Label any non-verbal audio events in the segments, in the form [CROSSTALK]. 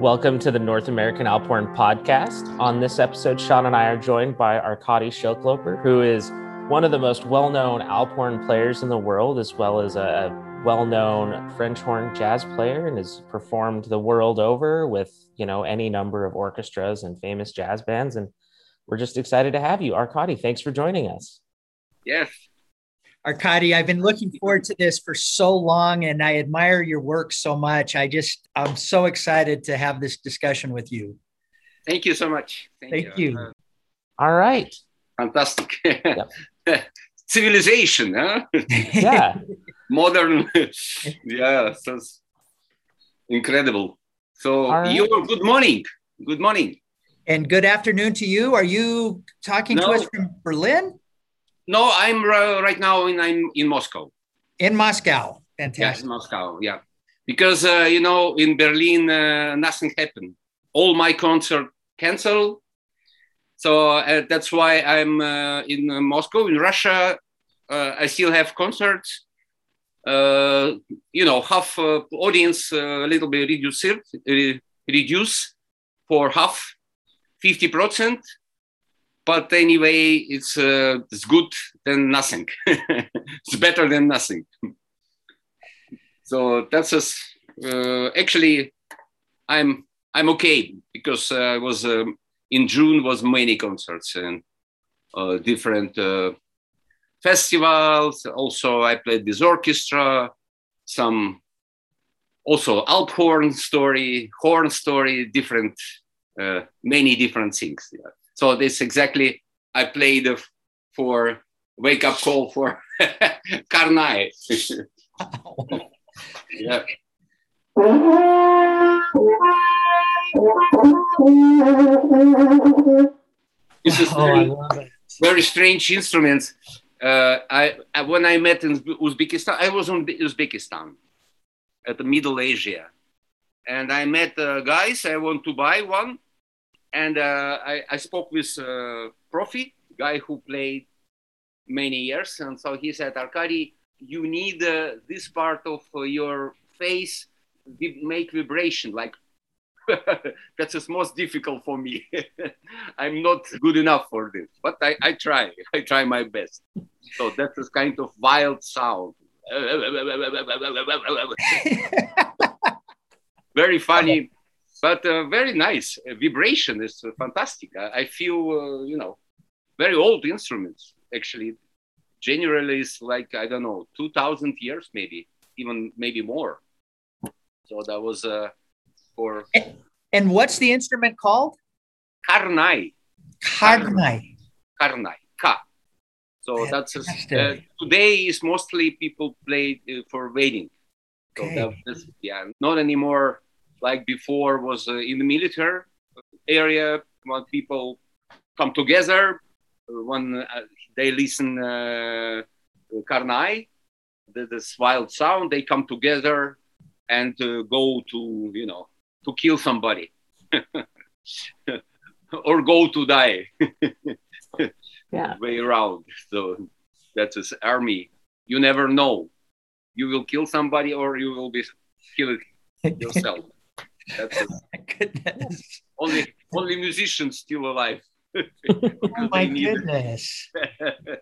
Welcome to the North American Alphorn podcast. On this episode, Sean and I are joined by Arkady Shilkloper, who is one of the most well known Alphorn players in the world, as well as a well known French horn jazz player and has performed the world over with, you know, any number of orchestras and famous jazz bands. And we're just excited to have you. Arkady, thanks for joining us. Yes, Arkady, I've been looking forward to this for so long and I admire your work so much. I just, I'm so excited to have this discussion with you. Thank you so much. Thank, Thank you. you. Uh, All right. Fantastic. [LAUGHS] Civilization, huh? [LAUGHS] Yeah. [LAUGHS] Modern. yeah, so incredible. So, right. you good morning. Good morning. And good afternoon to you. Are you talking no. to us from Berlin? No, I'm uh, right now in I'm in Moscow. In Moscow, fantastic. Yeah, in Moscow, yeah. Because uh, you know, in Berlin, uh, nothing happened. All my concert canceled, so uh, that's why I'm uh, in uh, Moscow. In Russia, I still have concerts. you know, half audience a little bit reduced, reduce for half, fifty percent but anyway, it's uh, it's good than nothing. [LAUGHS] it's better than nothing. so that's just uh, actually I'm I'm okay because I was um, in June was many concerts and uh, different uh, festivals. Also, I played this orchestra, some also Alp horn story, horn story, different, uh, many different things. Yeah. So this exactly I played for wake up call for [LAUGHS] Karnai. [LAUGHS] yeah. This is [LAUGHS] oh, very, very strange instruments. Uh, I, I, when I met in Uzbekistan, I was in Uzbekistan at the Middle Asia, and I met uh, guys. I want to buy one, and uh, I, I, spoke with uh, Profi, guy who played many years. And so he said, Arkady, you need uh, this part of uh, your face make vibration. Like, [LAUGHS] that's the most difficult for me. [LAUGHS] I'm not good enough for this, but I, I try. [LAUGHS] I try my best. So that's a kind of wild sound. Very funny but uh, very nice. Uh, vibration is uh, fantastic. I, I feel, uh, you know, very old instruments actually. Generally, is like I don't know, two thousand years, maybe even maybe more. So that was uh, for. And what's the instrument called? Karnai. Karnai. Karnai. Ka. So that's a, uh, today is mostly people play uh, for wedding. So okay. that's yeah, not anymore like before was uh, in the military area when people come together when uh, they listen uh, karnai the, this wild sound they come together and uh, go to you know to kill somebody [LAUGHS] or go to die [LAUGHS] yeah. [LAUGHS] way around. So that's his army. You never know. You will kill somebody or you will be killed yourself that's [LAUGHS] goodness. Only only musicians still alive. [LAUGHS] oh my goodness.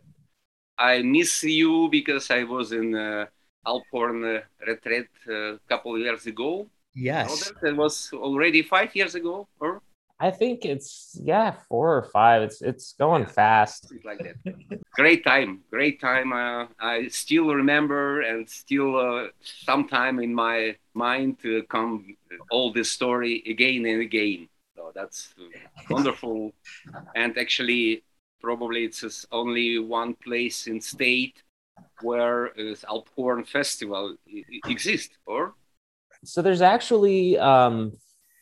[LAUGHS] I miss you because I was in uh, Alphorn uh, retreat uh, a couple of years ago. Yes. That was already five years ago, or I think it's yeah, four or five. It's it's going yeah, fast. Like that. [LAUGHS] great time, great time. Uh, I still remember and still uh, sometime in my mind to come all this story again and again. So that's [LAUGHS] wonderful. and actually, probably it's only one place in state where this Alphorn Festival exists, or so there's actually um,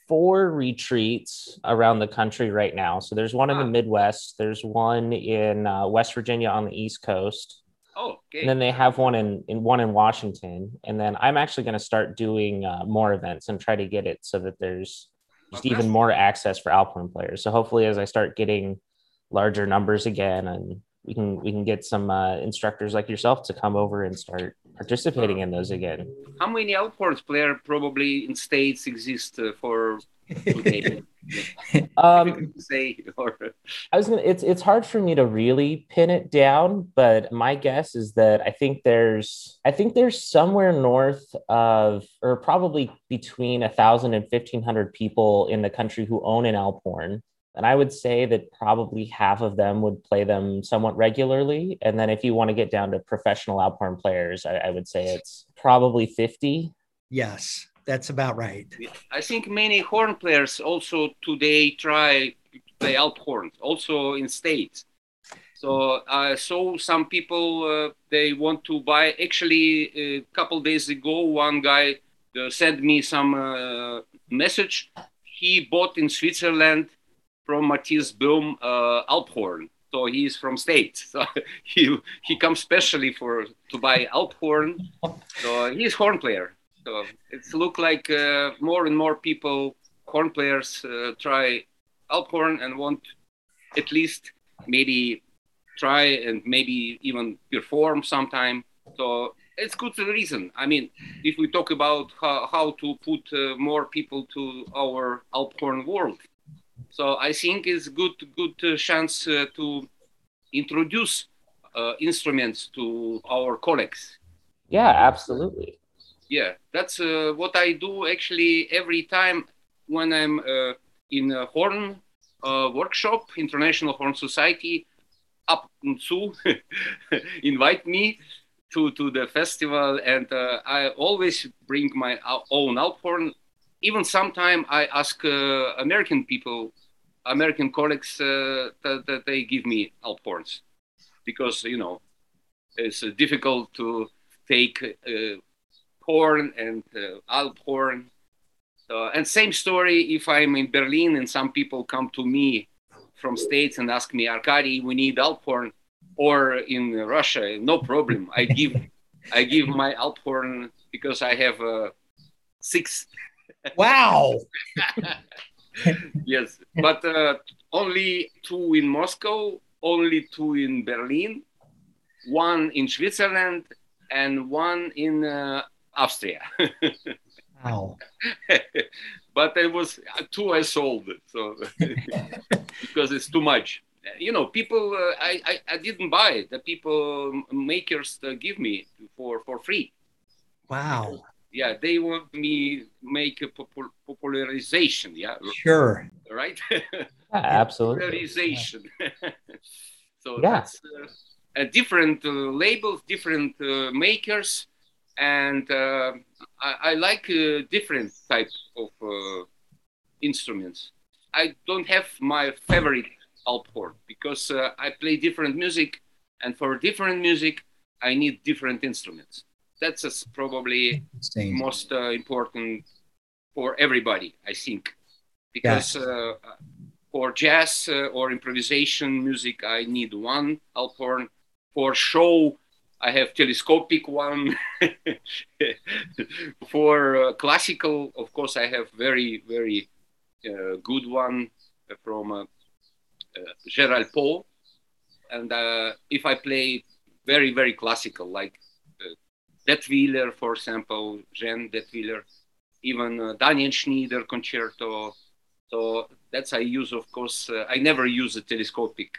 four retreats around the country right now. So there's one in the Midwest, there's one in uh, West Virginia on the East Coast. Oh, okay. And then they have one in, in one in Washington. And then I'm actually going to start doing uh, more events and try to get it so that there's just okay. even more access for Alpine players. So hopefully, as I start getting larger numbers again, and we can we can get some uh, instructors like yourself to come over and start participating in those again. How many Alphorns player probably in states exist uh, for [LAUGHS] um, say or I was gonna. It's it's hard for me to really pin it down, but my guess is that I think there's I think there's somewhere north of or probably between a thousand and fifteen hundred people in the country who own an Alphorn. And I would say that probably half of them would play them somewhat regularly. And then if you want to get down to professional Alphorn players, I, I would say it's probably 50. Yes that's about right. I think many horn players also today try play alt horn, also in states. So I saw some people uh, they want to buy. Actually, a couple days ago, one guy uh, sent me some uh, message. He bought in Switzerland from Matthias Böhm uh, Alphorn. So he's from state. [LAUGHS] So he he comes specially for to buy Alphorn. So he's horn player. So it's look like uh, more and more people, horn players, uh, try Alphorn and want at least maybe try and maybe even perform sometime. So it's good reason. I mean, if we talk about how, how to put uh, more people to our Alphorn world, so I think it's good good uh, chance uh, to introduce uh, instruments to our colleagues. Yeah, absolutely yeah that's uh, what i do actually every time when i'm uh, in a horn uh, workshop international horn society up to [LAUGHS] invite me to, to the festival and uh, i always bring my own alphorn even sometimes i ask uh, american people american colleagues uh, that, that, they give me alphorns because you know it's difficult to take horn and uh, alp horn. So, and same story if I'm in Berlin and some people come to me from states and ask me, Arkady, we need alp horn, or in Russia, no problem. I give I give my alp horn because I have uh, six. Wow. [LAUGHS] yes, but uh, only two in Moscow, only two in Berlin, one in Switzerland, and one in uh, Austria. [LAUGHS] wow. but it was two I sold, so [LAUGHS] because it's too much. You know, people uh, I, I, I didn't buy it. The people makers uh, give me for for free. Wow. Yeah, they want me make a popul- popularization. Yeah. Sure. Right. [LAUGHS] yeah, absolutely. Popularization. [LAUGHS] so yeah. that's uh, different uh, labels, different uh, makers and uh, I, I, like uh, different type of uh, instruments. I don't have my favorite alphorn because uh, I play different music, and for different music, I need different instruments. That's probably most uh, important for everybody, I think, because uh, for jazz or improvisation music, I need one alphorn. For show I have telescopic one. [LAUGHS] For uh, classical, of course, I have very, very uh, good one from uh, uh Gerald Poe. And uh, if I play very, very classical, like uh, Daetwyler, for example, Jean Daetwyler, even uh, Daniel Schnyder concerto. So that's I use, of course, I never use a telescopic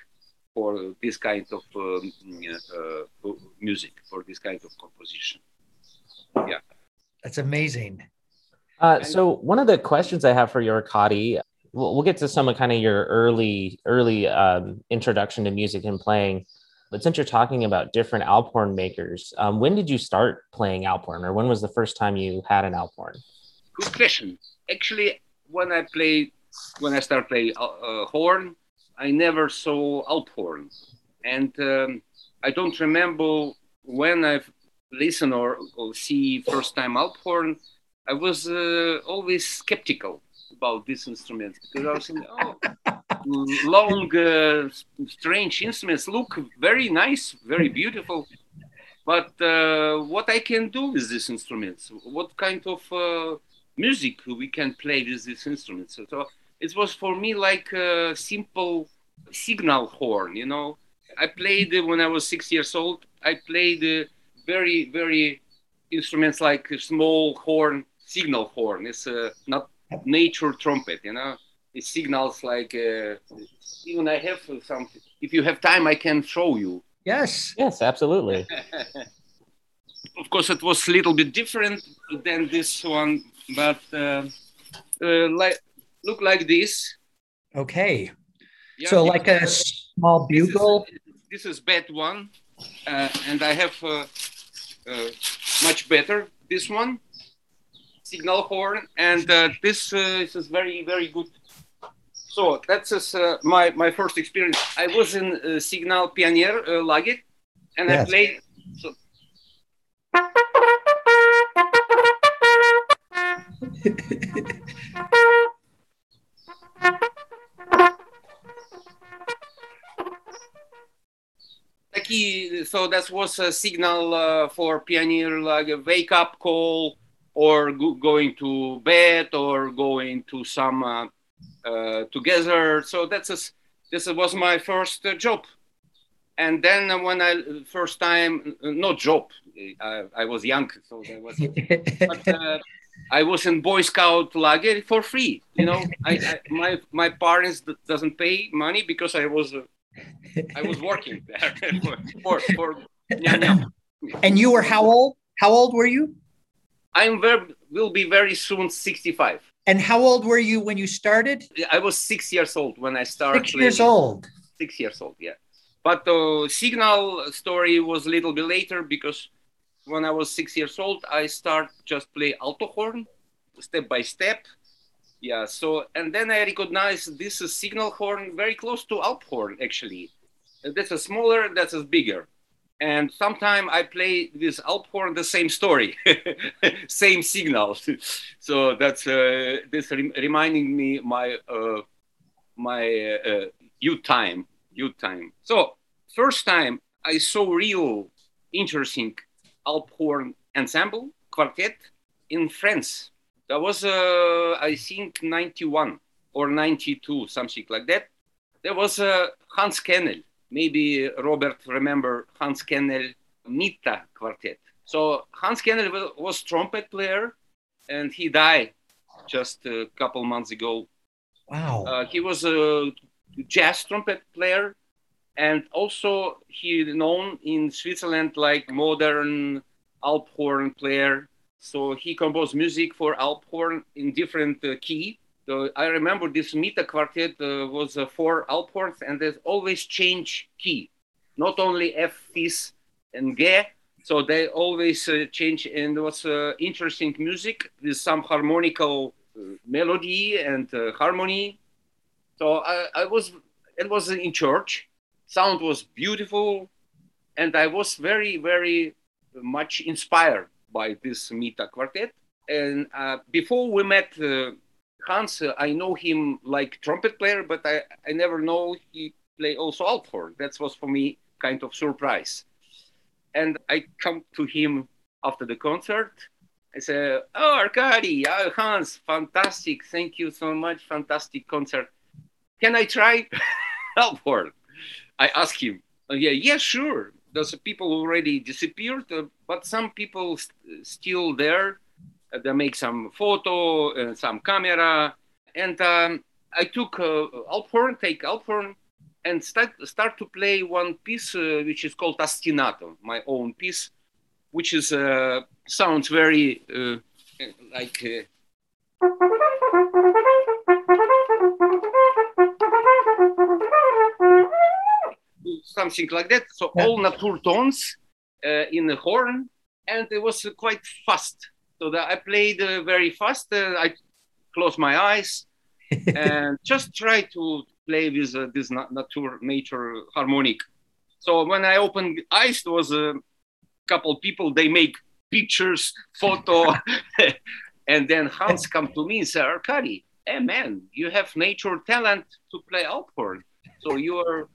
for this kind of um, uh, music, for this kind of composition. Yeah. That's amazing. Uh, so one of the questions I have for you, Arkady, we'll, we'll get to some of kind of your early early um, introduction to music and playing. But since you're talking about different Alphorn makers, um, when did you start playing Alphorn, or when was the first time you had an Alphorn? Good question. Actually, when I played, when I started playing uh, uh, horn, I never saw Alphorn, and um, I don't remember when I've listened or, or see first time Alphorn. I was uh, always skeptical about this instrument because I was thinking, [LAUGHS] oh, long, uh, strange instruments look very nice, very beautiful. But uh, what I can do with these instruments, what kind of uh, music we can play with these instruments. So, it was for me like a simple signal horn. You know, I played when I was six years old. I played very very instruments like a small horn, signal horn. It's uh, not nature trumpet. You know, signals like uh, even I have some. If you have time, I can show you. Yes. Yes, absolutely. [LAUGHS] of course, it was a little bit different than this one, but uh, uh, like look like this. Okay. Yeah, so like a small bugle. This is, this is bad one, uh, and I have uh, uh, much better this one signal horn, and uh, this is very very good so that's uh, my, my first experience. I was in uh, Signal Pioneer uh, Lager and yes. I played. So. [LAUGHS] so that was a signal uh, for Pioneer like a wake up call or go- going to bed or going to some uh, together. So that's a, this was my first uh, job. And then when I first time, not job, I, I was young, so there was. [LAUGHS] but, uh, I was in Boy Scout lager for free. You know, I, I, my my parents doesn't pay money because I was uh, I was working there [LAUGHS] for, for, for And you were how old? How old were you? I'm very will be very soon 65. And how old were you when you started? I was six years old when I started. Six years old. Six years old, yeah. But the signal story was a little bit later because when I was six years old, I start just play alto horn, step by step. Yeah. So and then I recognized this is signal horn very close to alto horn actually. That's a smaller, that's a bigger and sometimes I play with Alphorn the same story, [LAUGHS] same signals. [LAUGHS] so that's uh, this re- reminding me my uh, my uh, youth time, youth time. So first time I saw real interesting Alphorn ensemble quartet in France. That was uh, I think 91 or 92, something like that. There was uh, Hans Kennel maybe Robert remember Hans Kennel Mytha quartet. So Hans Kennel was trumpet player, and he died just a couple months ago. Wow. Uh, he was a jazz trumpet player, and also he known in Switzerland like modern alphorn player. So he composed music for alphorn in different uh, key. So I remember this Mytha quartet uh, was uh, four alphorns and there's always change key, not only F, Fis, and G. So they always uh, change and it was uh, interesting music with some harmonical uh, melody and uh, harmony. So I, I was, it was in church. Sound was beautiful. And I was very, very much inspired by this Mytha quartet. And before we met, Hans, uh, I know him like trumpet player, but I, I never know he play also alphorn. That was for me kind of surprise. And I come to him after the concert. I say, "Oh, Arkady, oh, Hans, fantastic! Thank you so much, fantastic concert. Can I try [LAUGHS] alphorn?" I ask him. Oh, yeah, yeah, sure. Those people already disappeared, uh, but some people st- still there they make some photo, uh, some camera, and um, I took uh, Alphorn, take Alphorn, and start start to play one piece uh, which is called Ostinato, my own piece, which is uh, sounds very uh, like. Uh, something like that. So all natur tones uh, in the horn, and it was quite fast. So that I played uh, very fast. Uh, I closed my eyes [LAUGHS] and just try to play with uh, this nature, nature harmonic. So when I opened eyes, there was a couple people. They make pictures, photo, [LAUGHS] and then Hans [LAUGHS] come to me and say, "Arkady, hey man, you have nature talent to play alphorn. So you are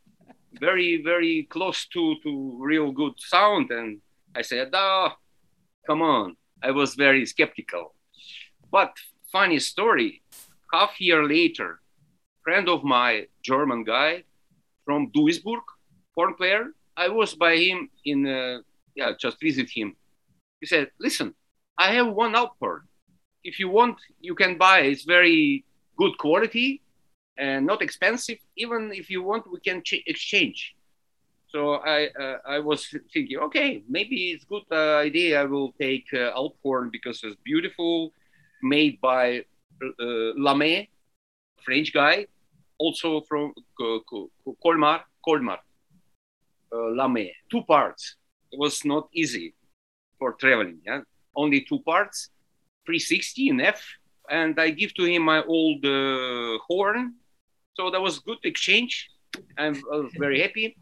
very, very close to to real good sound." And I said, "Oh, come on." I was very skeptical. But funny story, half year later, friend of my German guy from Duisburg, horn player, I was by him in, uh, yeah, just visit him. He said, listen, I have one alphorn. if you want, you can buy. It's very good quality and not expensive. Even if you want, we can ch- exchange. So I uh, I was thinking, okay, maybe it's good uh, idea. I will take uh, Alphorn because it's beautiful, made by uh, Lamé, French guy, also from Colmar, Colmar, uh, Lamé. Two parts. It was not easy for traveling. Yeah, only two parts, 360 in F, and I give to him my old uh, horn. So that was good exchange. I'm very happy.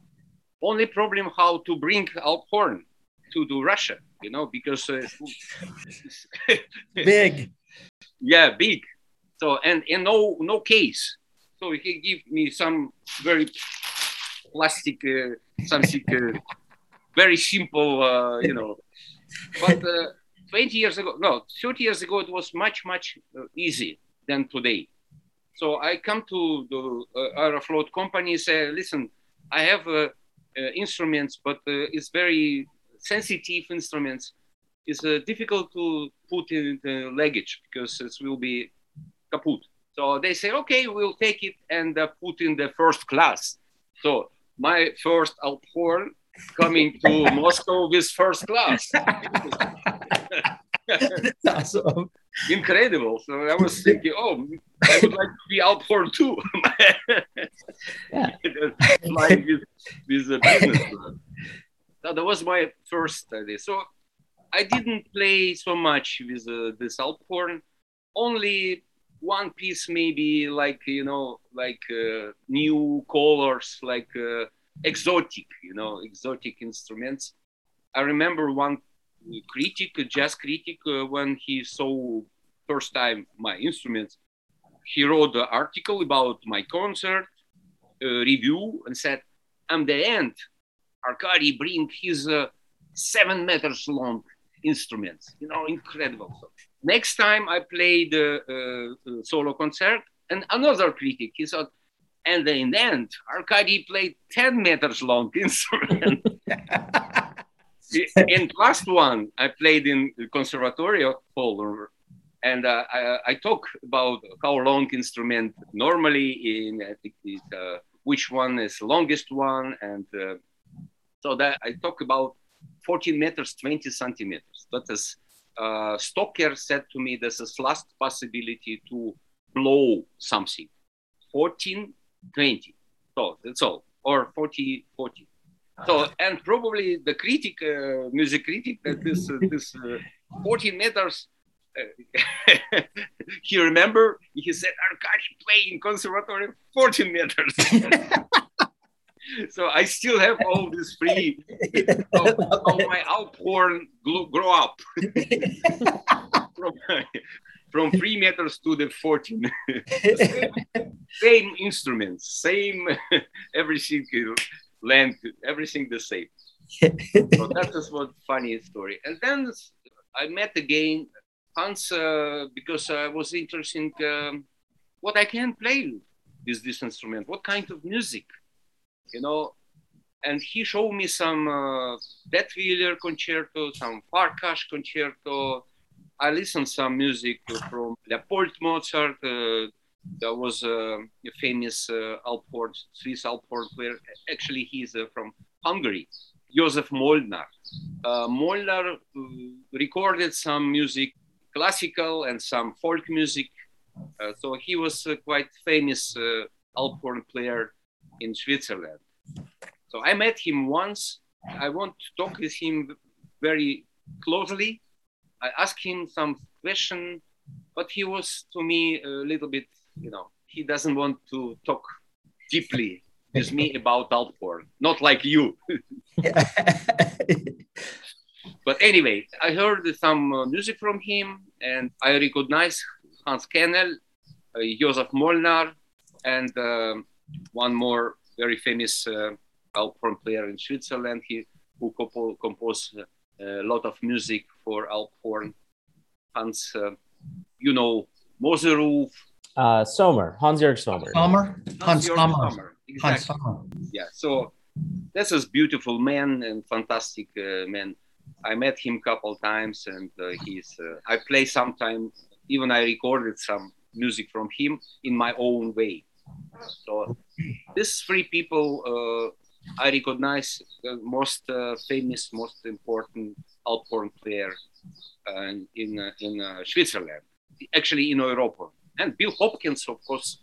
Only problem how to bring our horn to, to Russia, you know, because uh, [LAUGHS] big. Yeah, big. So and and no no case. So he give me some very plastic uh, something uh, very simple, uh, you know. But uh, 20 years ago, no, 30 years ago, it was much much uh, easy than today. So I come to the uh, Aeroflot company and say, listen, I have uh, uh, instruments, but uh, it's very sensitive instruments. It's uh, difficult to put in the luggage because it will be kaput. So they say, okay, we'll take it and uh, put in the first class. So my first Alphorn coming to Moscow with first class. [LAUGHS] [LAUGHS] awesome. Incredible. So I was thinking, oh, I would like to be Alphorn too. [LAUGHS] yeah. like with, with a business. so that was my first study. So I didn't play so much with uh, this Alphorn. Only one piece maybe like you know like uh, new colors like uh, exotic you know exotic instruments i remember one critic jazz critic uh, when he saw first time my instruments he wrote an article about my concert review and said at the end arkady bring his uh, seven meters long instruments you know incredible so Next time I played uh, solo concert, and another critic, he said, and in the end, Arkady played 10 meters long [LAUGHS] instrument. [LAUGHS] in last one, I played in Conservatory Hall, and uh, I, I, talk about how long instrument normally in uh, which one is longest one, and uh, so that I talk about 14 meters, 20 centimeters. That is uh, Stocker said to me, "This is last possibility to blow something, 14, 20. So that's all, or 40, 40. So and probably the critic, uh, music critic, that this uh, this uh, 14 meters." Uh, [LAUGHS] he remember he said Arkady playing conservatory 14 meters. [LAUGHS] so I still have all this free of, of my Alphorn grow up [LAUGHS] from, from three meters to the 14. same, same, instruments, same everything, length, everything the same. [LAUGHS] so that is what funny story. And then I met again Hans uh, because I was interested in um, what I can play with this instrument, what kind of music you know. And he showed me some uh, concerto, some Farkas concerto. I listened some music from Leopold Mozart. Uh, that was uh, a famous uh, Alphorn, Swiss Alphorn player. Actually, he's uh, from Hungary. Josef Molnar. Uh, Molnar uh, recorded some music, classical and some folk music. Uh, so he was a quite famous uh, player in Switzerland. So I met him once. I want to talk with him very closely. I asked him some question, but he was to me a little bit, you know, he doesn't want to talk deeply with me [LAUGHS] about Alphorn, not like you. [LAUGHS] but anyway, I heard some uh, music from him and I recognize Hans Kennel, uh, Josef Molnar, and uh, one more very famous uh, Alphorn player in Switzerland. He who compo- composed uh, a lot of music for Alphorn. Hans, uh, you know, Moseruf. Uh, Sommer, Hans-Jörg Sommer. Sommer, Hans Sommer. Exactly. Hans Sommer. Yeah. So this is beautiful man and fantastic uh, man. I met him a couple times, and uh, he's. Uh, I play sometimes even I recorded some music from him in my own way. So these three people uh, I recognize the most uh, famous, most important Alp horn player uh, in uh, in uh, Switzerland, actually in Europe. And Bill Hopkins, of course,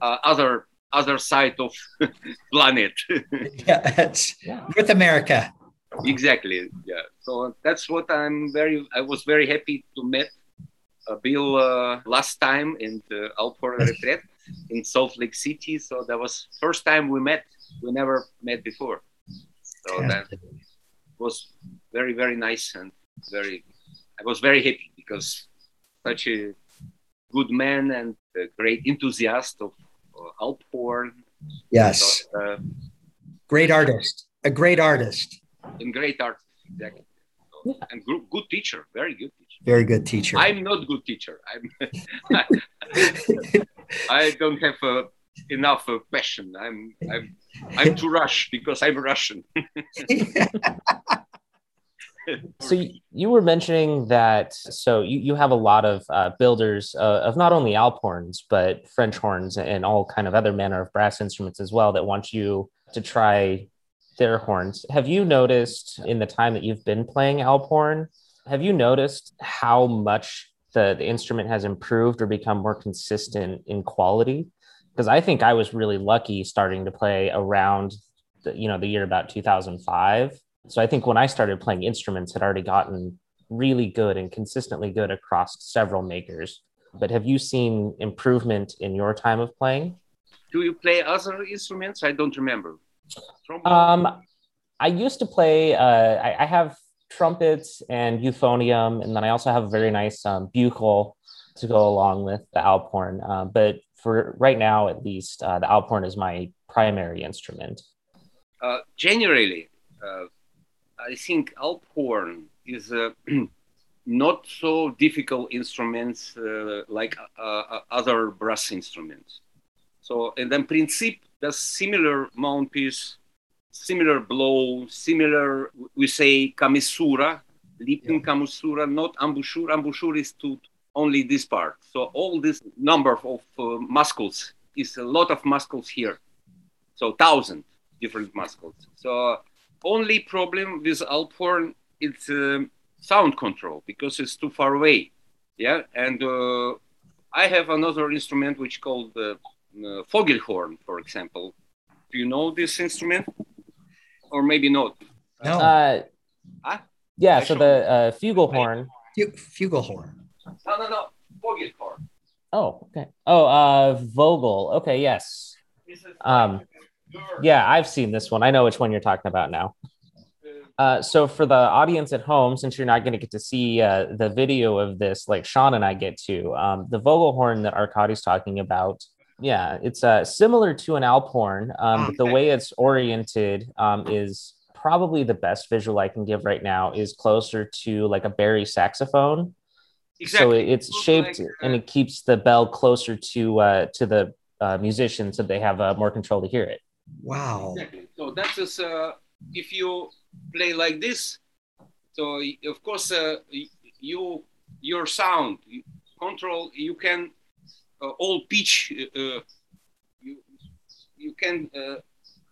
uh, other other side of [LAUGHS] planet. [LAUGHS] yeah, it's yeah. North America. Exactly. Yeah. So that's what I'm very. I was very happy to meet uh, Bill uh, last time in the Alp horn [LAUGHS] retreat in Salt Lake City. So that was first time we met. We never met before. So yeah. that was very very nice and very. I was very happy because such a good man and a great enthusiast of uh, Alp. Yes. So, uh, great artist. A great artist. And great artist, exactly. So, and good, good teacher, very good teacher. Very good teacher. I'm not good teacher. I'm. [LAUGHS] I don't have uh, enough uh, passion. I'm. I'm. I'm too rush because I'm Russian. [LAUGHS] [LAUGHS] so you were mentioning that so you, you have a lot of uh, builders uh, of not only alp horns but french horns and all kind of other manner of brass instruments as well that want you to try their horns. Have you noticed in the time that you've been playing alp horn have you noticed how much the, the instrument has improved or become more consistent in quality? Because i think i was really lucky starting to play around the, you know the year about 2005 so I think when I started playing instruments, had already gotten really good and consistently good across several makers. But have you seen improvement in your time of playing? Do you play other instruments? I don't remember. Um, I used to play. Uh, I, I, have trumpets and euphonium, and then I also have a very nice um, bugle to go along with the alp horn. Uh, but for right now, at least, uh, the alp horn is my primary instrument. Uh, generally, uh, I think Alp horn is a [CLEARS THROAT] not so difficult instruments uh, like uh, uh, other brass instruments. So, and then principle, the similar mouthpiece, similar blow, similar, we say kamesura, Lipton yeah. kamesura, not embouchure. Embouchure is to only this part. So all this number of uh, muscles is a lot of muscles here. So thousand different muscles. So only problem with Alp horn is uh, sound control because it's too far away. Yeah, and uh, I have another instrument which called the uh, Fogelhorn, for example. Do you know this instrument, or maybe not? No. Uh, huh? Yeah. so the uh, flugelhorn. Flugelhorn. No, no, no. Fogelhorn. Oh, okay. Oh, uh, Vogel. Okay, yes. Um, yeah, I've seen this one. I know which one you're talking about now. Uh, so for the audience at home, since you're not going to get to see uh, the video of this, like Sean and I get to, um, the Vogelhorn that Arkady's talking about, yeah, it's uh, similar to an Alp horn, um, but the way it's oriented um, is probably the best visual I can give right now is closer to like a bari saxophone. Exactly. So it, it's shaped like, and it keeps the bell closer to uh, to the uh, musician so they have uh, more control to hear it. Wow. Exactly. So that's just uh, if you play like this, so of course uh, you your sound you control you can uh, all pitch uh, you you can uh,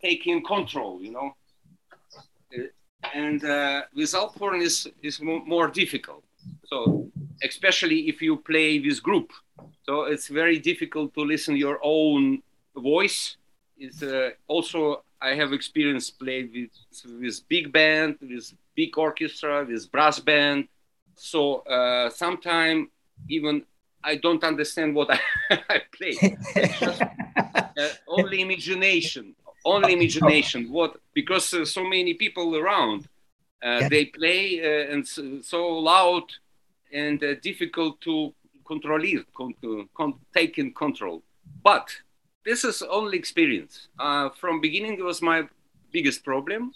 take in control you know uh, and uh, with Alp horn is is more difficult so especially if you play with group so it's very difficult to listen your own voice is uh, also I have experience played with with big band, with big orchestra, with brass band. So uh, sometimes even I don't understand what [LAUGHS] I, I play. Just, [LAUGHS] uh, only imagination, only imagination. What because uh, so many people around, uh, yeah. they play uh, and so, so, loud and uh, difficult to control it, con- con- take in control. But this is only experience. Uh, from beginning, it was my biggest problem,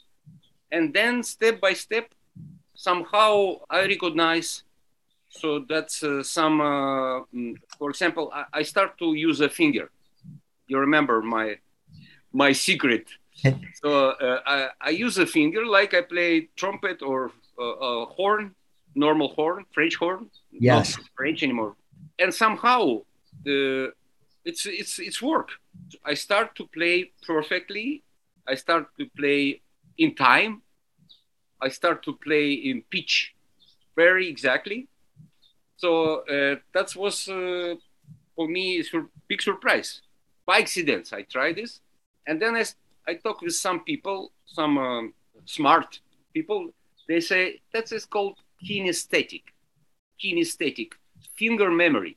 and then step by step, somehow I recognize. So that's uh, some. Uh, mm, for example, I, I, start to use a finger. You remember my my secret. [LAUGHS] so uh, I, I, use a finger like I play trumpet or uh, horn, normal horn, French horn. Yes. Not French anymore. and somehow the it's it's it's work. I start to play perfectly. I start to play in time. I start to play in pitch very exactly. So uh, that was uh, for me a big surprise. By accident, I tried this, and then I, I talked with some people, some um, smart people. They say that is called kinesthetic, kinesthetic finger memory.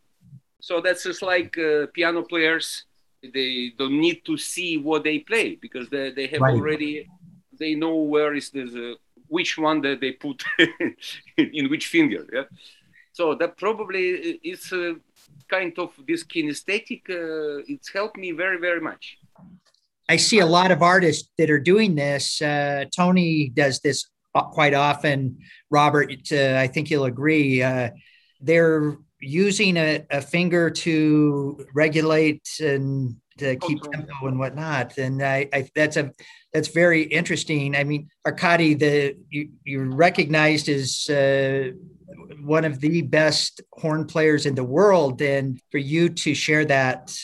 So that's just like uh, piano players. They don't need to see what they play because they, they have right. already they know where is the uh, which one that they put [LAUGHS] in which finger. Yeah. So that probably is uh, kind of this kinesthetic. Uh, it's helped me very very much. I see a lot of artists that are doing this. Uh, Tony does this quite often. Robert, uh, I think you'll agree. Uh, they're using a, a, finger to regulate and to keep tempo and whatnot. And I, I, that's a that's very interesting. I mean, Arkady, the you, you're recognized as uh, one of the best horn players in the world, and for you to share that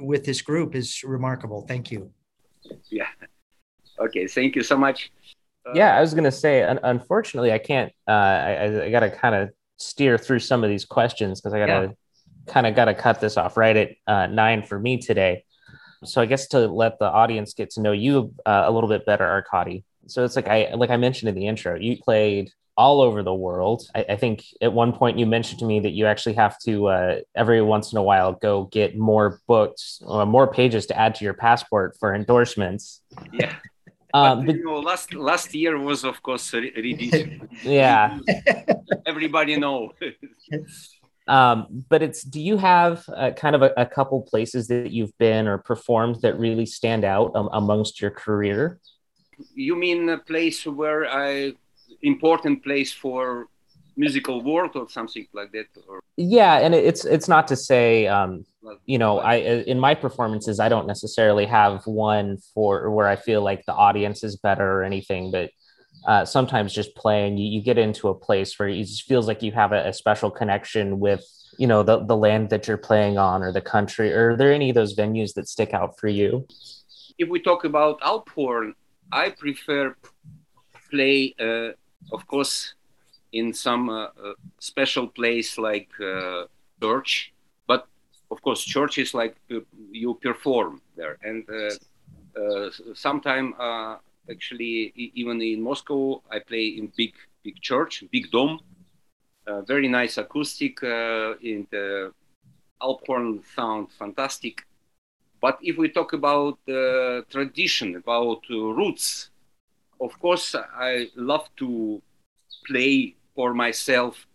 with this group is remarkable. Thank you. [LAUGHS] Yeah. Okay. Thank you so much. Uh, yeah, I was going to say, un- unfortunately, I can't. Uh, I, I got to kind of steer through some of these questions because I got to yeah. kind of got to cut this off right at uh, nine for me today. So I guess to let the audience get to know you uh, a little bit better, Arkady. So it's like I like I mentioned in the intro, you played all over the world. I, I, think at one point you mentioned to me that you actually have to uh, every once in a while go get more books, uh, more pages to add to your passport for endorsements. Yeah. Um, but, you know, last last year was of course ridiculous. [LAUGHS] yeah. [LAUGHS] Everybody know. um, but it's do you have uh, kind of a, a, couple places that you've been or performed that really stand out um, amongst your career? You mean a place where I important place for musical world or something like that or? Yeah and it's it's not to say um you know i in my performances i don't necessarily have one for where i feel like the audience is better or anything but uh, sometimes just playing you, you get into a place where it just feels like you have a, a, special connection with you know the, the land that you're playing on or the country. Or are there any of those venues that stick out for you? If we talk about Alphorn i prefer play uh, of course in some uh, uh, special place like uh, church. But of course church is like you perform there. And uh, uh, sometime uh, actually even in moscow i play in big big church big dome very nice acoustic in the Alphorn sound fantastic. But if we talk about the tradition about roots of course, I love to play for myself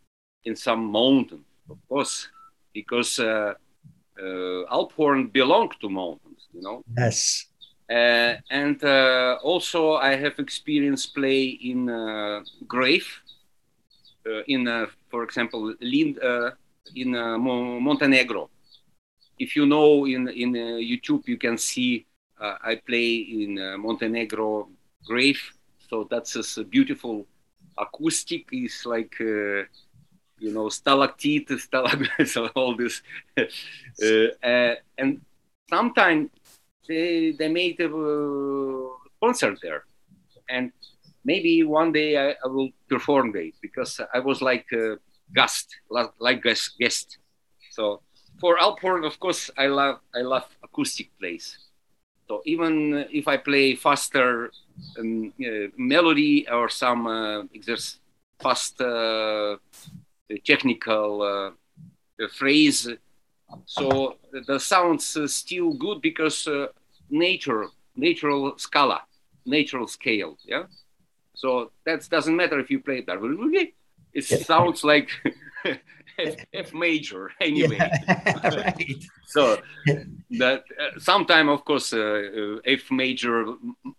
in some mountain, of course, because uh, uh, Alphorn belong to mountains, you know. Yes. Uh, and uh, also, I have experience play in uh, grave, uh, in, uh, for example, Lind, in Montenegro. If you know in in YouTube, you can see I play in Montenegro grave. So that's a beautiful acoustic. Is like uh, you know stalactite, [LAUGHS] stalagmites, all this, [LAUGHS] uh, uh, and sometimes they they made a uh, concert there, and maybe one day I, I will perform there because I was like a guest, like guest, guest. So for Alphorn, of course, I love I love acoustic plays. So even if I play faster um, uh, melody or some uh, fast uh, technical uh, phrase, so the sounds still good because nature, natural scala, natural scale, yeah. So that doesn't matter if you play that. It sounds like [LAUGHS] [LAUGHS] F, F major [LAUGHS] anyway. Yeah, [LAUGHS] right. so that uh, sometime, of course, uh, uh F major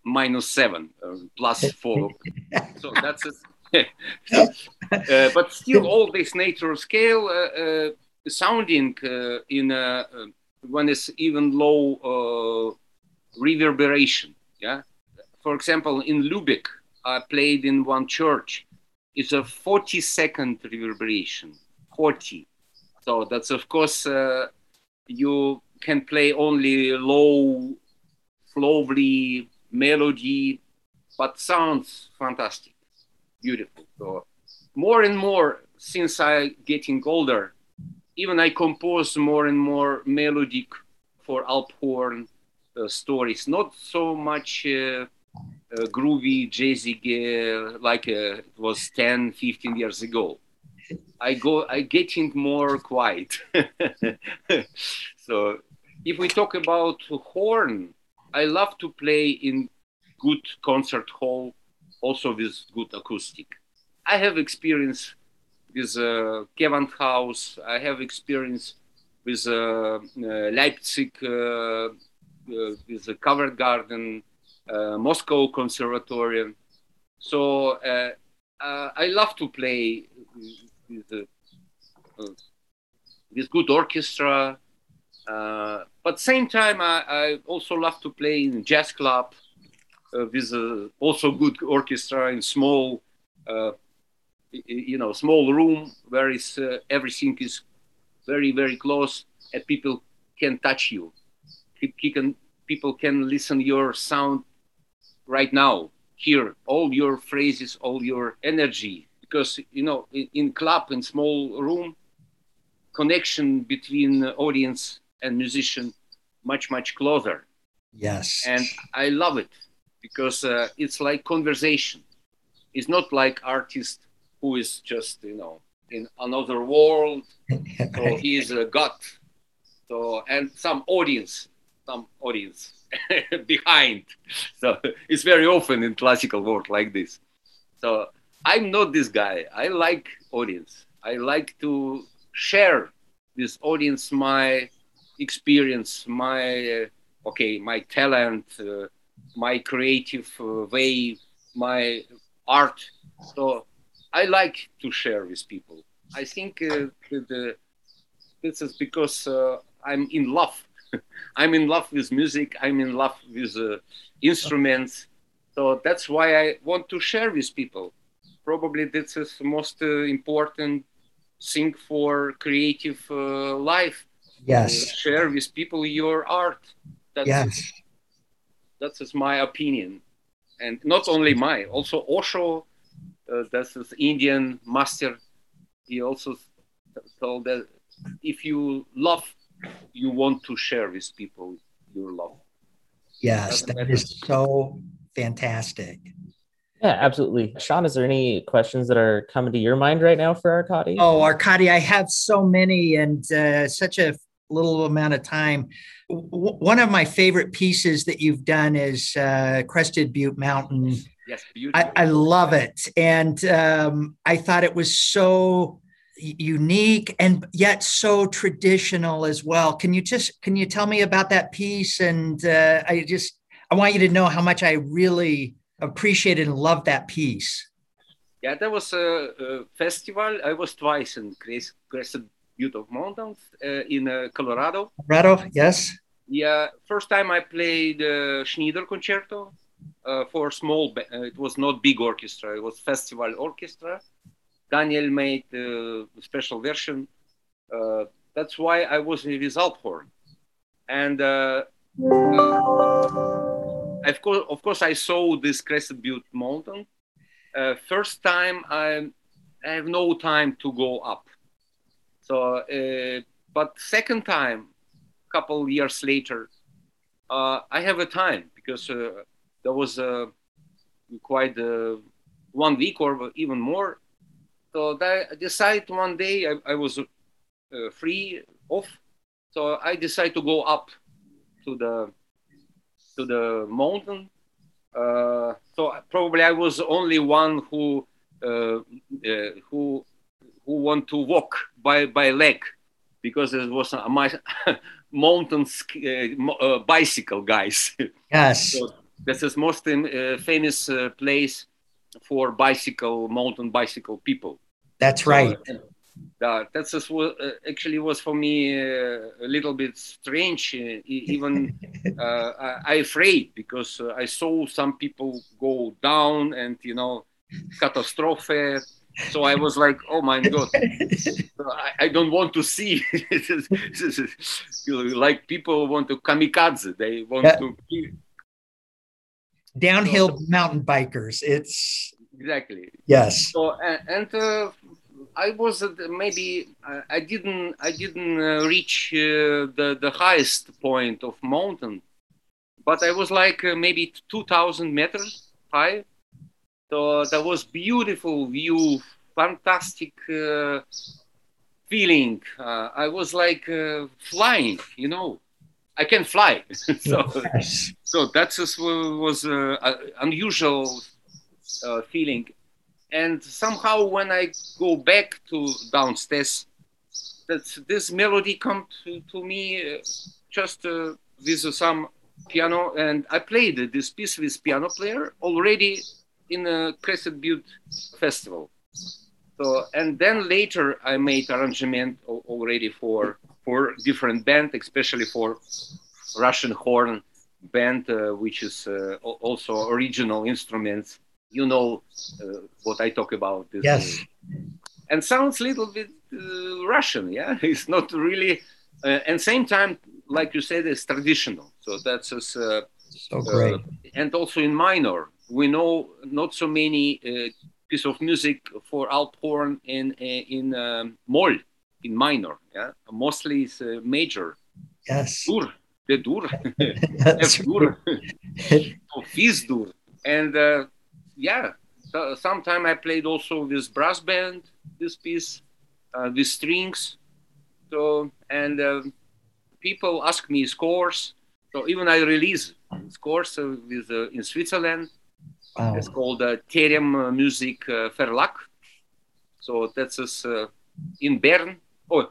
minus seven uh, plus four. so that's a, uh, but still all this natural scale uh, sounding in a, when it's even low reverberation. Yeah. For example, in Lubeck, I played in one church. It's a 40 second reverberation 40. So that's of course uh, you can play only low, lovely melody, but sounds fantastic, beautiful. So more and more since I getting older, even I compose more and more melodic for Alp horn uh, stories, not so much uh, uh, groovy, jazzy uh, like uh, it was 10, 15 years ago. I go, I getting more quiet. [LAUGHS] so if we talk about horn, I love to play in good concert hall, also with good acoustic. I have experience with uh, House. I have experience with uh, uh, Leipzig, uh, uh, with the Covent Garden, Uh, Moscow Conservatorium. So uh, uh, I love to play with, with good orchestra. but same time, I, I, also love to play in jazz club with also good orchestra in small you know small room where is uh, everything is very very close and people can touch you people can listen your sound right now hear all your phrases all your energy because you know in, in club in small room connection between audience and musician much much closer yes and i love it because uh, it's like conversation it's not like artist who is just you know in another world. so [LAUGHS] he is a god. So and some audience, some audience [LAUGHS] behind. So it's very often in classical world like this. So I'm not this guy. I like audience. I like to share this audience my experience, my uh, okay, my talent, uh, my creative uh, way, my art. So I like to share with people. I think uh, the, this is because uh, I'm in love. [LAUGHS] I'm in love with music. I'm in love with uh, instruments. So that's why I want to share with people. Probably this is the most uh, important thing for creative uh, life. Yes. share with people your art. That's yes. That's my opinion. And not only my. also Osho uh, that's this Indian master. He also told that if you love, you want to share with people your love. Yes, that is so fantastic. Yeah, absolutely. Sean, is there any questions that are coming to your mind right now for Arkady? Oh, Arkady, I have so many and uh, such a little amount of time. W- one of my favorite pieces that you've done is uh, Crested Butte Mountain Yes, beautiful. I, I love it. And um, I thought it was so unique and yet so traditional as well. Can you just can you tell me about that piece? And uh, I just I want you to know how much I really appreciated and loved that piece. Yeah, there was a, a festival. I was twice in Crested Butte of Mountains uh, in uh, Colorado. Colorado, yes. Yeah, first time I played uh, Schnyder Concerto uh, for small. Uh, it was not big orchestra. It was festival orchestra. Daniel made a special version. Uh, that's why I was with Alphorn, and uh, uh, of course, of course, I saw this Crested Butte Mountain. Uh, first time, I, I, have no time to go up. So, but second time, couple years later, I have a time because there was uh, quite uh, one week or even more. So I decided one day I, I was uh, free off, so I decided to go up to the to the mountain. Uh, so probably I was only one who uh, uh, who who want to walk by by leg because it was a my [LAUGHS] mountain bicycle guys. Yes. so this is most uh, famous uh, place for bicycle, mountain bicycle people. That's right. So, uh, that just was, uh, actually was for me uh, a little bit strange. Uh, even [LAUGHS] I, I afraid because I saw some people go down and you know catastrophe. So I was like, oh my God, [LAUGHS] I, I don't want to see. [LAUGHS] like people want to kamikaze. They want yeah. to. Downhill so, mountain bikers. It's. Exactly. Yes. So, and, uh, I was maybe I didn't I didn't uh, reach uh, the the highest point of mountain, but I was like uh, maybe two thousand meters high. So that was beautiful view, fantastic uh, feeling. Uh, I was like uh, flying, you know. I can fly, [LAUGHS] so yes. So that was an unusual feeling. And somehow when I go back to downstairs, that this melody come to, to me uh, just uh, with some piano, and I played this piece with piano player already in a Crested Butte festival. So and then later I made arrangement already for for different band, especially for Russian horn band, uh, which is uh, also original instruments you know uh, what I talk about. Yes. Uh, and sounds a little bit uh, Russian, yeah. [LAUGHS] It's not really, uh, and same time, like you said, it's traditional. So that's just, uh, so great. and also in minor, we know not so many piece of music for alp horn in in um, moll in minor. Yeah, mostly it's major. Yes. Dur, the dur, [LAUGHS] [LAUGHS] dur, [LAUGHS] Fis dur, and yeah, so, sometime I played also with brass band this piece uh, with strings. So and uh, people ask me scores. So even I release scores uh, with uh, in Switzerland. Wow. It's called uh, Terem uh, Music uh, Verlag. So that's us uh, in Bern. Oh,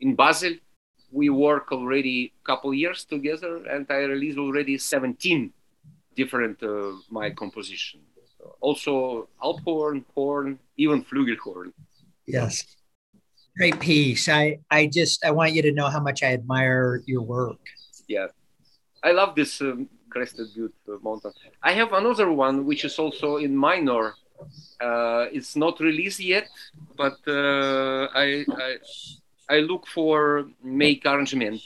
in Basel. We work already a couple years together, and I release already 17 different my composition also Alphorn, horn, even Flugelhorn. Yes. Great piece. I, I just, I want you to know how much I admire your work. Yeah. I love this um, Crested Butte uh, mountain. I have another one, which is also in minor. Uh, it's not released yet, but uh, I, I, I look for make arrangement.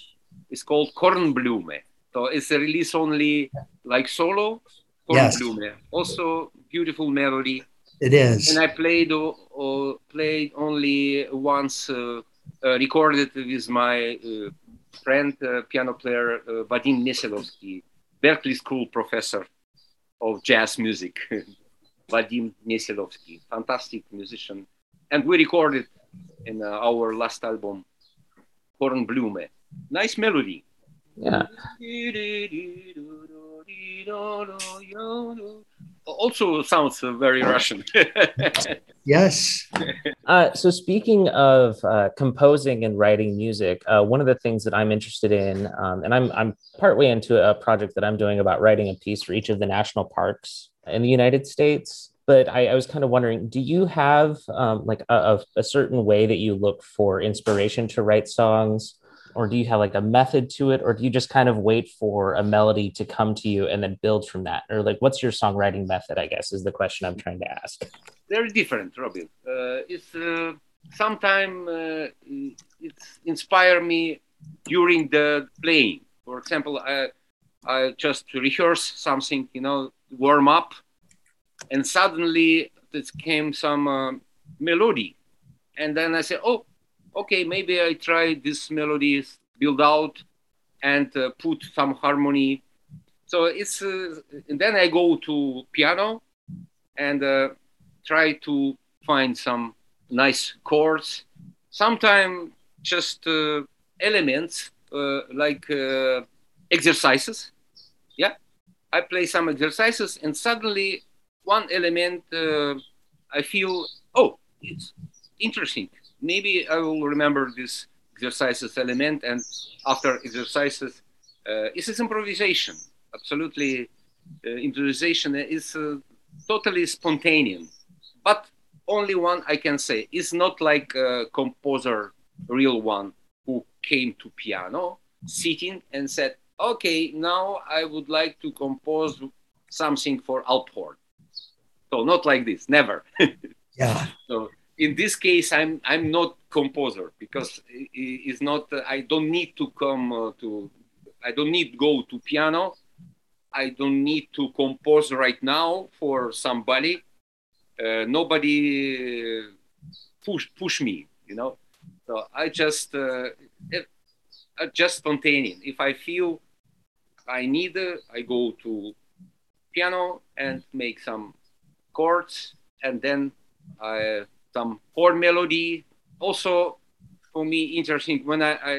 It's called Kornblume. So it's a release only like solo. Kornblume. Yes. Also beautiful melody. It is. And I played played only once, uh, uh, recorded with my uh, friend, uh, piano player uh, Vadim Neselovskyi, Berklee School professor of jazz music. [LAUGHS] Vadim Neselovskyi, fantastic musician. And we recorded in our last album, Kornblume. Nice melody. Yeah [LAUGHS] also sounds uh, very Russian. [LAUGHS] yes. Uh, so, speaking of uh, composing and writing music, uh, one of the things that I'm interested in, um, and I'm I'm partway into a project that I'm doing about writing a piece for each of the national parks in the United States. But I, I was kind of wondering, do you have um, like a, a certain way that you look for inspiration to write songs? or do you have like a method to it? Or do you just kind of wait for a melody to come to you and then build from that? Or like what's your songwriting method i guess is the question i'm trying to ask. They're different robin uh, it's uh, sometimes uh, it's inspire me during the playing. For example i i just rehearse something you know warm up and suddenly it came some uh, melody and then i say oh okay, maybe I try this melody, build out, and uh, put some harmony. So it's uh, then I go to piano and uh, try to find some nice chords. Sometimes just uh, elements uh, like exercises. Yeah, I play some exercises and suddenly one element I feel oh it's interesting maybe I will remember this exercises element, and after exercises, uh, it's improvisation. Absolutely, uh, improvisation is uh, totally spontaneous. But only one I can say is not like a composer, real one who came to piano, sitting and said, "Okay, now I would like to compose something for Alphorn." So not like this, never. [LAUGHS] Yeah. So in this case, I'm I'm not composer because it's not. I don't need to come uh, to. I don't need go to piano. I don't need to compose right now for somebody. Uh, nobody uh, push push me, you know. So I just uh, uh, just spontaneous. If I feel I need, uh, I go to piano and make some chords, and then I some chord melody. Also, for me, interesting when I, I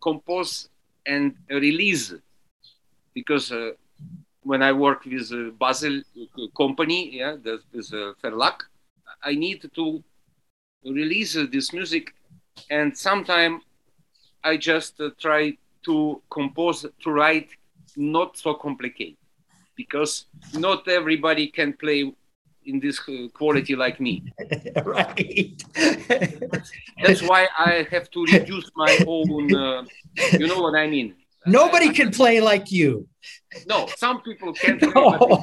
compose and release, because uh, when I work with uh, Basel company, yeah, with uh, Verlag, I need to release uh, this music, and sometimes I just uh, try to compose to write not so complicated because not everybody can play in this uh, quality like me. [LAUGHS] right. [LAUGHS] That's why I have to reduce my own. Uh, you know what I mean? Nobody I, can play like you. No, some people [LAUGHS] can. No.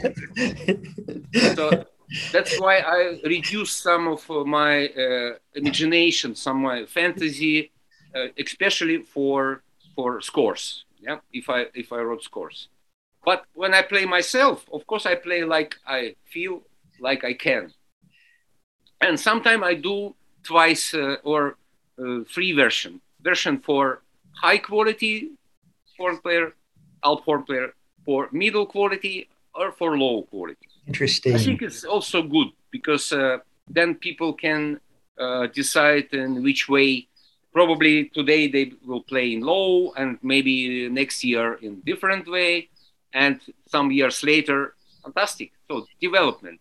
so that's why I reduce some of uh, my uh, imagination, some of my fantasy, uh, especially for for scores. Yeah, if I if I wrote scores. But when I play myself, of course, I play like I feel like I can. And sometimes I do twice uh, or uh, free version version for high quality horn player, alt horn player, for middle quality or for low quality. Interesting. I think it's also good because uh, then people can uh, decide in which way. Probably today they will play in low, and maybe next year in different way and some years later, fantastic. So development.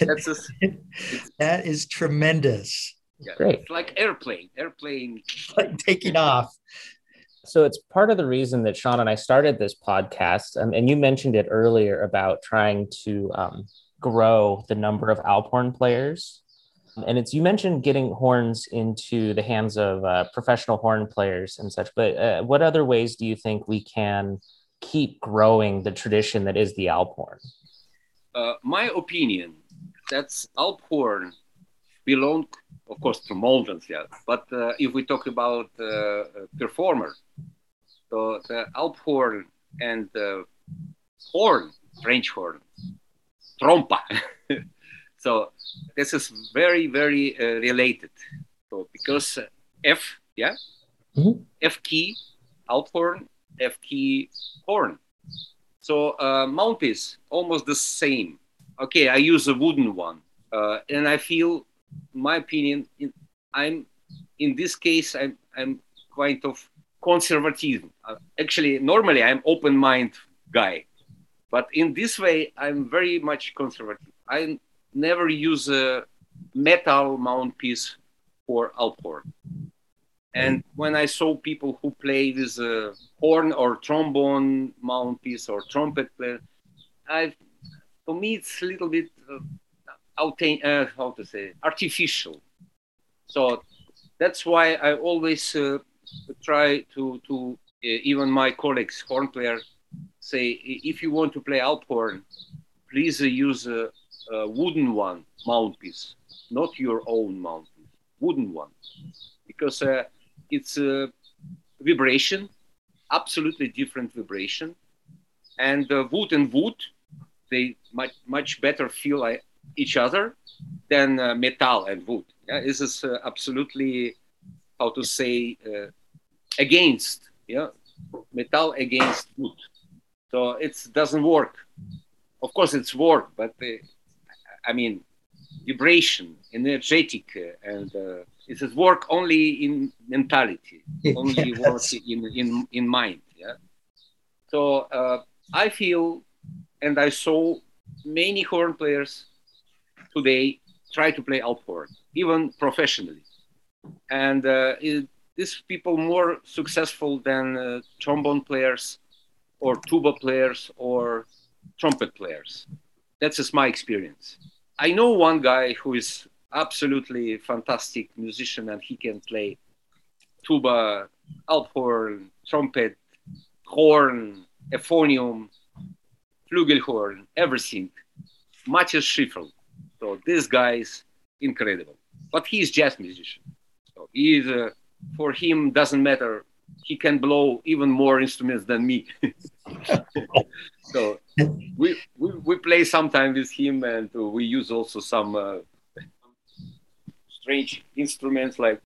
That's a, [LAUGHS] that is tremendous. Yeah, Great. It's like airplane, airplane. like taking [LAUGHS] off. So it's part of the reason that Sean and I started this podcast. Um, and you mentioned it earlier about trying to um, grow the number of Alphorn players. And it's you mentioned getting horns into the hands of uh, professional horn players and such. But uh, what other ways do you think we can keep growing the tradition that is the Alphorn? Uh, my opinion, that's Alphorn belong, of course, to Moldens, yeah. But uh, if we talk about uh, performer, so the Alphorn and the horn, French horn, trompa. [LAUGHS] so this is very, very uh, related. So because F, yeah, mm-hmm. F key, Alphorn FT horn. So uh, mouthpiece, almost the same. Okay, I use a wooden one, uh, and I feel, my opinion, in, I'm in this case, I'm I'm quite of conservative. Uh, actually, normally I'm open mind guy, but in this way, I'm very much conservative. I never use a metal mouthpiece for Alphorn. And when I saw people who play with a horn or trombone mouthpiece or trumpet player, I, for me, it's a little bit uh, uh, how to say artificial. So that's why I always uh, try to to uh, even my colleagues horn player say if you want to play alp horn, please use a, a wooden one mouthpiece, not your own mouthpiece, wooden one, because uh, it's a vibration, absolutely different vibration. And uh, wood and wood, they much, much better feel like each other than uh, metal and wood. Yeah, this is uh, absolutely, how to say, uh, against, yeah, metal against wood. So it doesn't work. Of course, it's work, but uh, I mean, vibration, energetic, uh, and uh, it says work only in mentality, only [LAUGHS] yes. work in, in, in mind. Yeah. So uh, I feel, and I saw many horn players today try to play Alphorn, even professionally. And uh, it, these people more successful than uh, trombone players or tuba players or trumpet players. That's just my experience. I know one guy who is absolutely fantastic musician and he can play tuba, alphorn, trumpet, horn, euphonium, flugelhorn, everything. Matthias Schriefl. So this guy is incredible. But he is jazz musician. So uh, for him, doesn't matter. He can blow even more instruments than me. [LAUGHS] so we, we, we play sometime with him and we use also some uh, strange instruments like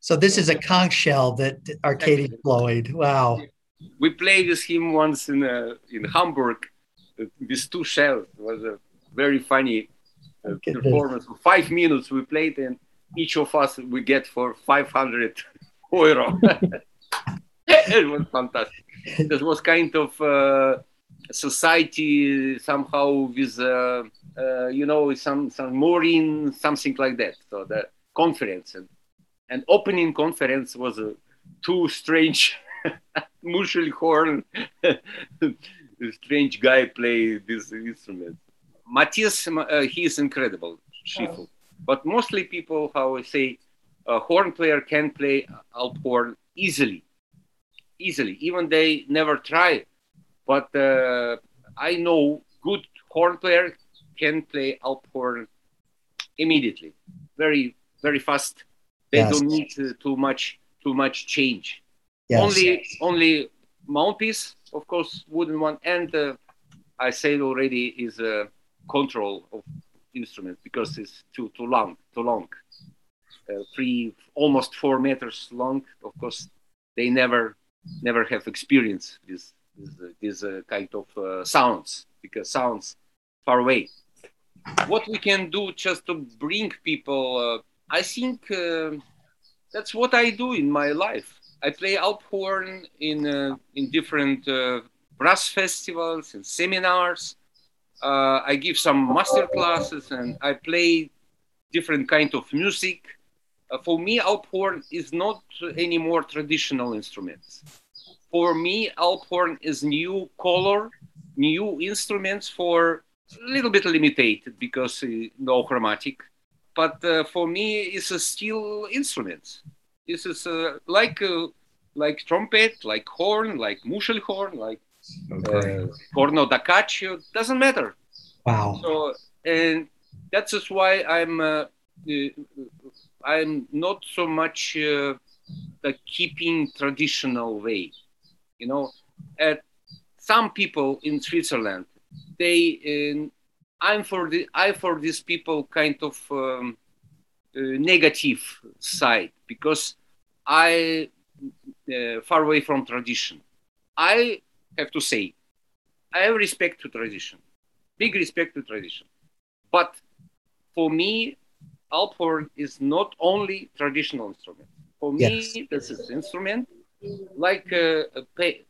so this is a conch shell that Arkady Floyd. Wow. We played with him once in uh, in Hamburg with two shells. It was a very funny uh, performance. For five minutes we played, and each of us we get for 500 euro. [LAUGHS] it was fantastic. This was kind of uh, society somehow with uh, uh, you know some some mooring something like that. So the conference. And, and opening conference was a too strange [LAUGHS] mushel horn [LAUGHS] strange guy play this instrument. Matthias uh, he is incredible Schriefl. but mostly people how i say a horn player can play alt horn easily. Easily. Even they never try but uh, I know good horn player can play alt horn immediately, very very fast. They yes. don't need uh, too much too much change. Yes. Only only mouthpiece, of course, wooden one, and uh, I said already is a control of instrument because it's too too long, too long, uh, three almost four meters long. Of course, they never never have experience with these uh, kind of uh, sounds because sounds far away. What we can do just to bring people, uh, I think that's what I do in my life. I play alt horn in in different brass festivals and seminars. Uh, I give some master classes and I play different kind of music. Uh, for me, alt horn is not anymore traditional instruments for me, alt horn is new color, new instruments for a little bit limited because uh, no chromatic. But uh, for me, it's a steel instrument. This is uh, like uh, like trumpet, like horn, like mushel horn, like okay. Uh, corno da caccia. Doesn't matter. Wow. So and that's just why I'm uh, I'm not so much the keeping traditional way you know, at some people in Switzerland, they, uh, I'm for the, I for these people kind of um, uh, negative side because I uh, far away from tradition. I have to say, I have respect to tradition, big respect to tradition, but for me, alt horn is not only traditional instrument. For me, yes. this is instrument like uh, pay,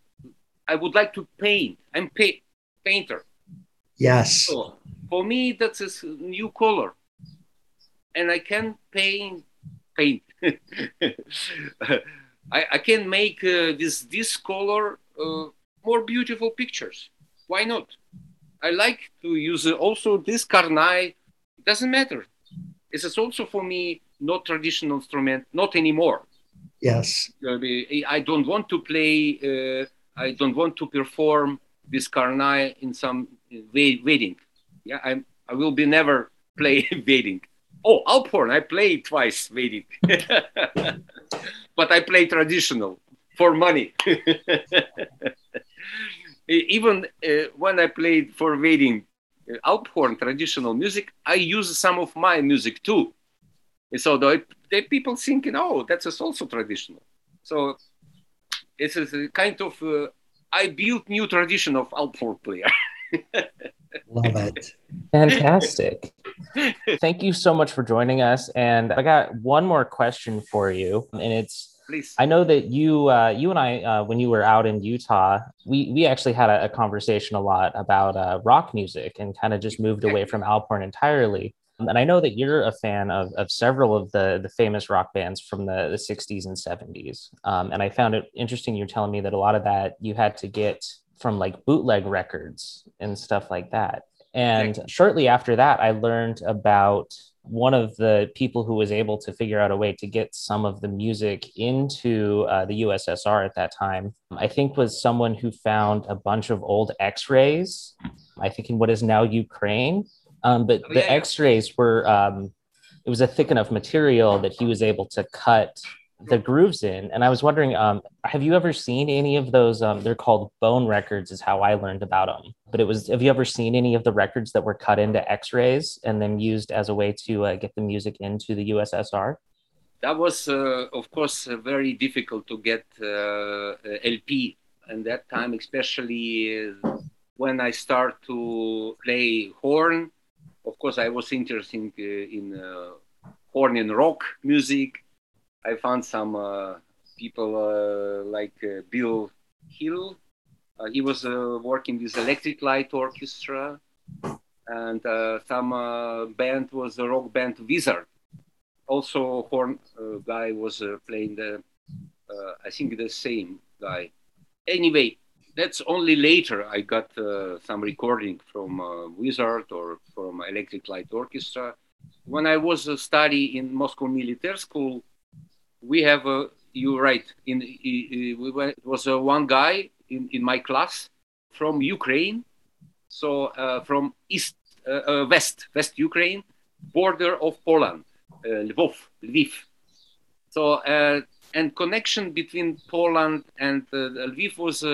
I would like to paint. I'm pay, painter. Yes. So for me, that's a new color, and I can paint. Paint. [LAUGHS] I, I can make uh, this this color uh, more beautiful pictures. Why not? I like to use uh, also this carnai. It doesn't matter. It's also for me not traditional instrument, not anymore. Yes. I don't want to play, uh, I don't want to perform with Karnai in some wedding. Yeah, I'm, I will be never [LAUGHS] play [LAUGHS] wedding. Oh, alt horn, I played twice wedding. [LAUGHS] but I play traditional for money. Even uh, when I played for wedding, uh, alt traditional music, I use some of my music too. And so the, the people thinking, oh, that's also traditional. So it's a kind of, uh, I built new tradition of alt horn player. [LAUGHS] Love it. Fantastic. Thank you so much for joining us. And I got one more question for you. And it's Please. I know that you, uh, you and I, uh, when you were out in Utah, we we actually had a, a conversation a lot about uh, rock music and kind of just moved away from alt horn entirely. And I know that you're a fan of, of several of the, the famous rock bands from the, the 60s and 70s. Um, and I found it interesting you're telling me that a lot of that you had to get from like bootleg records and stuff like that. And shortly after that, I learned about one of the people who was able to figure out a way to get some of the music into uh, the USSR at that time, I think was someone who found a bunch of old x rays, I think in what is now Ukraine. Um, but oh, the yeah. x rays were, um, it was a thick enough material that he was able to cut the grooves in. And I was wondering, um, have you ever seen any of those? Um, they're called bone records, is how I learned about them. But it was, have you ever seen any of the records that were cut into X rays and then used as a way to uh, get the music into the USSR? That was, uh, of course, uh, very difficult to get uh, LP. And that time, especially when I start to play horn, of course, I was interested uh, in uh, horn and rock music I found some uh, people uh, like uh, Bill Hill. Uh, he was working with Electric Light Orchestra, and some band was the rock band Wizzard. Also, horn guy was playing the, I think the same guy. Anyway, that's only later I got uh, some recording from uh, Wizzard or from Electric Light Orchestra. When I was uh, study in Moscow Military School, we have a you're right in we went, it was uh, one guy in, in my class from ukraine so uh, from east uh, uh west west ukraine border of poland uh, lvov lviv so uh, and connection between poland and lviv was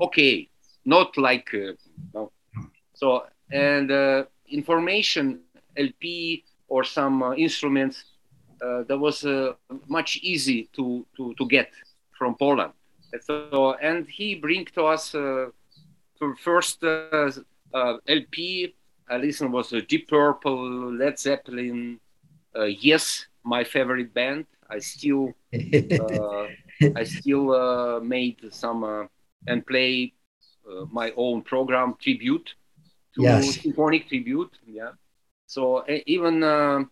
okay not like uh, no. so and uh, information lp or some uh, instruments uh, that was uh, much easy to, to, to get from Poland. So, and he bring to us uh, to first LP. I listen was Deep Purple, Led Zeppelin, Yes, my favorite band. I still [LAUGHS] I still made some and play uh, my own program tribute to yes. symphonic tribute yeah so even uh,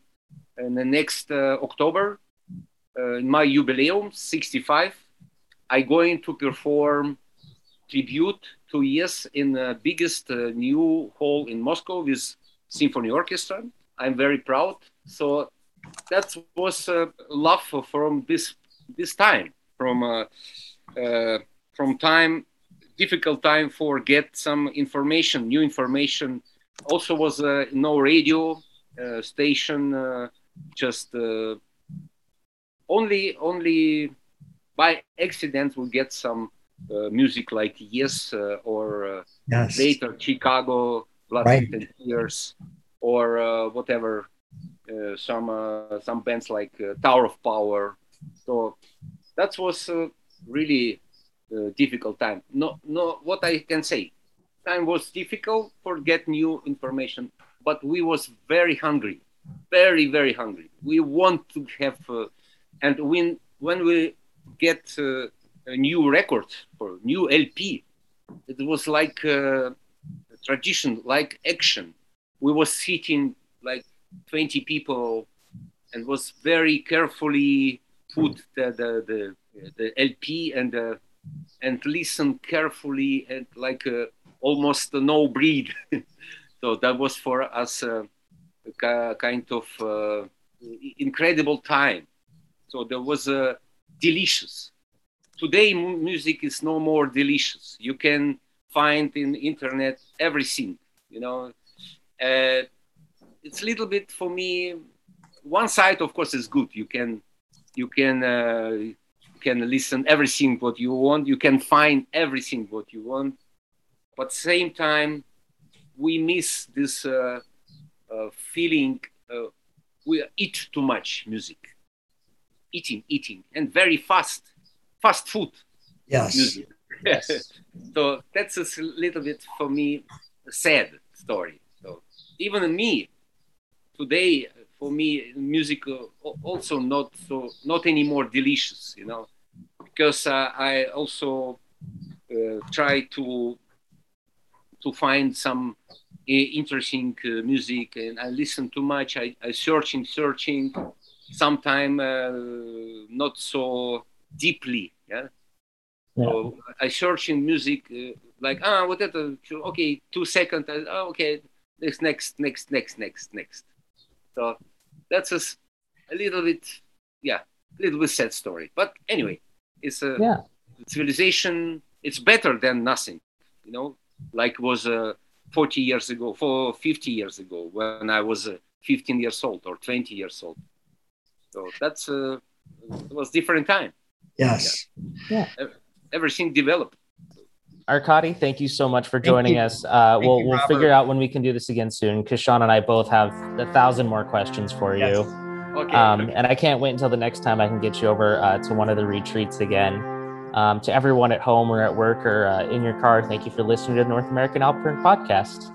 in the next uh, October, uh, in my jubileum, 65, I'm going to perform tribute to Yes in the biggest uh, new hall in Moscow with symphony orchestra. I'm very proud. So that was uh, love from this this time, from uh, uh, from time difficult time for get some information, new information. Also was no radio station just uh, only only by accident we get some uh, music like Yes uh, or uh, yes. later Chicago Blood right. and Tears or uh, whatever uh, some some bands like Tower of Power. So that was really difficult time. No, no. What I can say, time was difficult for get new information, but we was very hungry very very hungry we want to have uh, and when when we get uh, a new record or new lp it was like uh, tradition like action we was sitting like 20 people and was very carefully put the the, the, the lp and uh, and listen carefully and like uh, almost no breathe [LAUGHS] so that was for us a kind of uh, incredible time. So there was a delicious. Today, music is no more delicious. You can find in internet everything. You know, uh, it's a little bit for me. One side, of course, is good. You can, you can, uh, can listen everything what you want. You can find everything what you want. But same time, we miss this. Uh, uh, feeling uh, we eat too much music, eating, eating, and very fast, fast food. Yes. Music. Yes. [LAUGHS] so that's a little bit for me a sad story. So even me today, for me, music also not so not anymore delicious, you know, because uh, I also uh, try to to find some interesting uh, music and I listen too much. I, I searching, searching, sometime uh, not so deeply. Yeah. yeah. So I searching music uh, like ah what that okay two seconds oh, okay next, next, next, next, next, next. So that's a, a little bit, yeah, a little bit sad story. But anyway, it's a yeah. civilization. It's better than nothing, you know, like was uh, 40 years ago, for 50 years ago when I was uh, 15 years old or 20 years old. So that's uh, it was different time. Yes. Yeah. yeah. Everything developed. Arkady, thank you so much for joining us. Uh, we'll you, we'll figure out when we can do this again soon because Sean and I both have a thousand more questions for Yes. you. Okay. Um, and I can't wait until the next time I can get you over uh, to one of the retreats again. Um, to everyone at home or at work or uh, in your car, thank you for listening to the North American Alpine Podcast.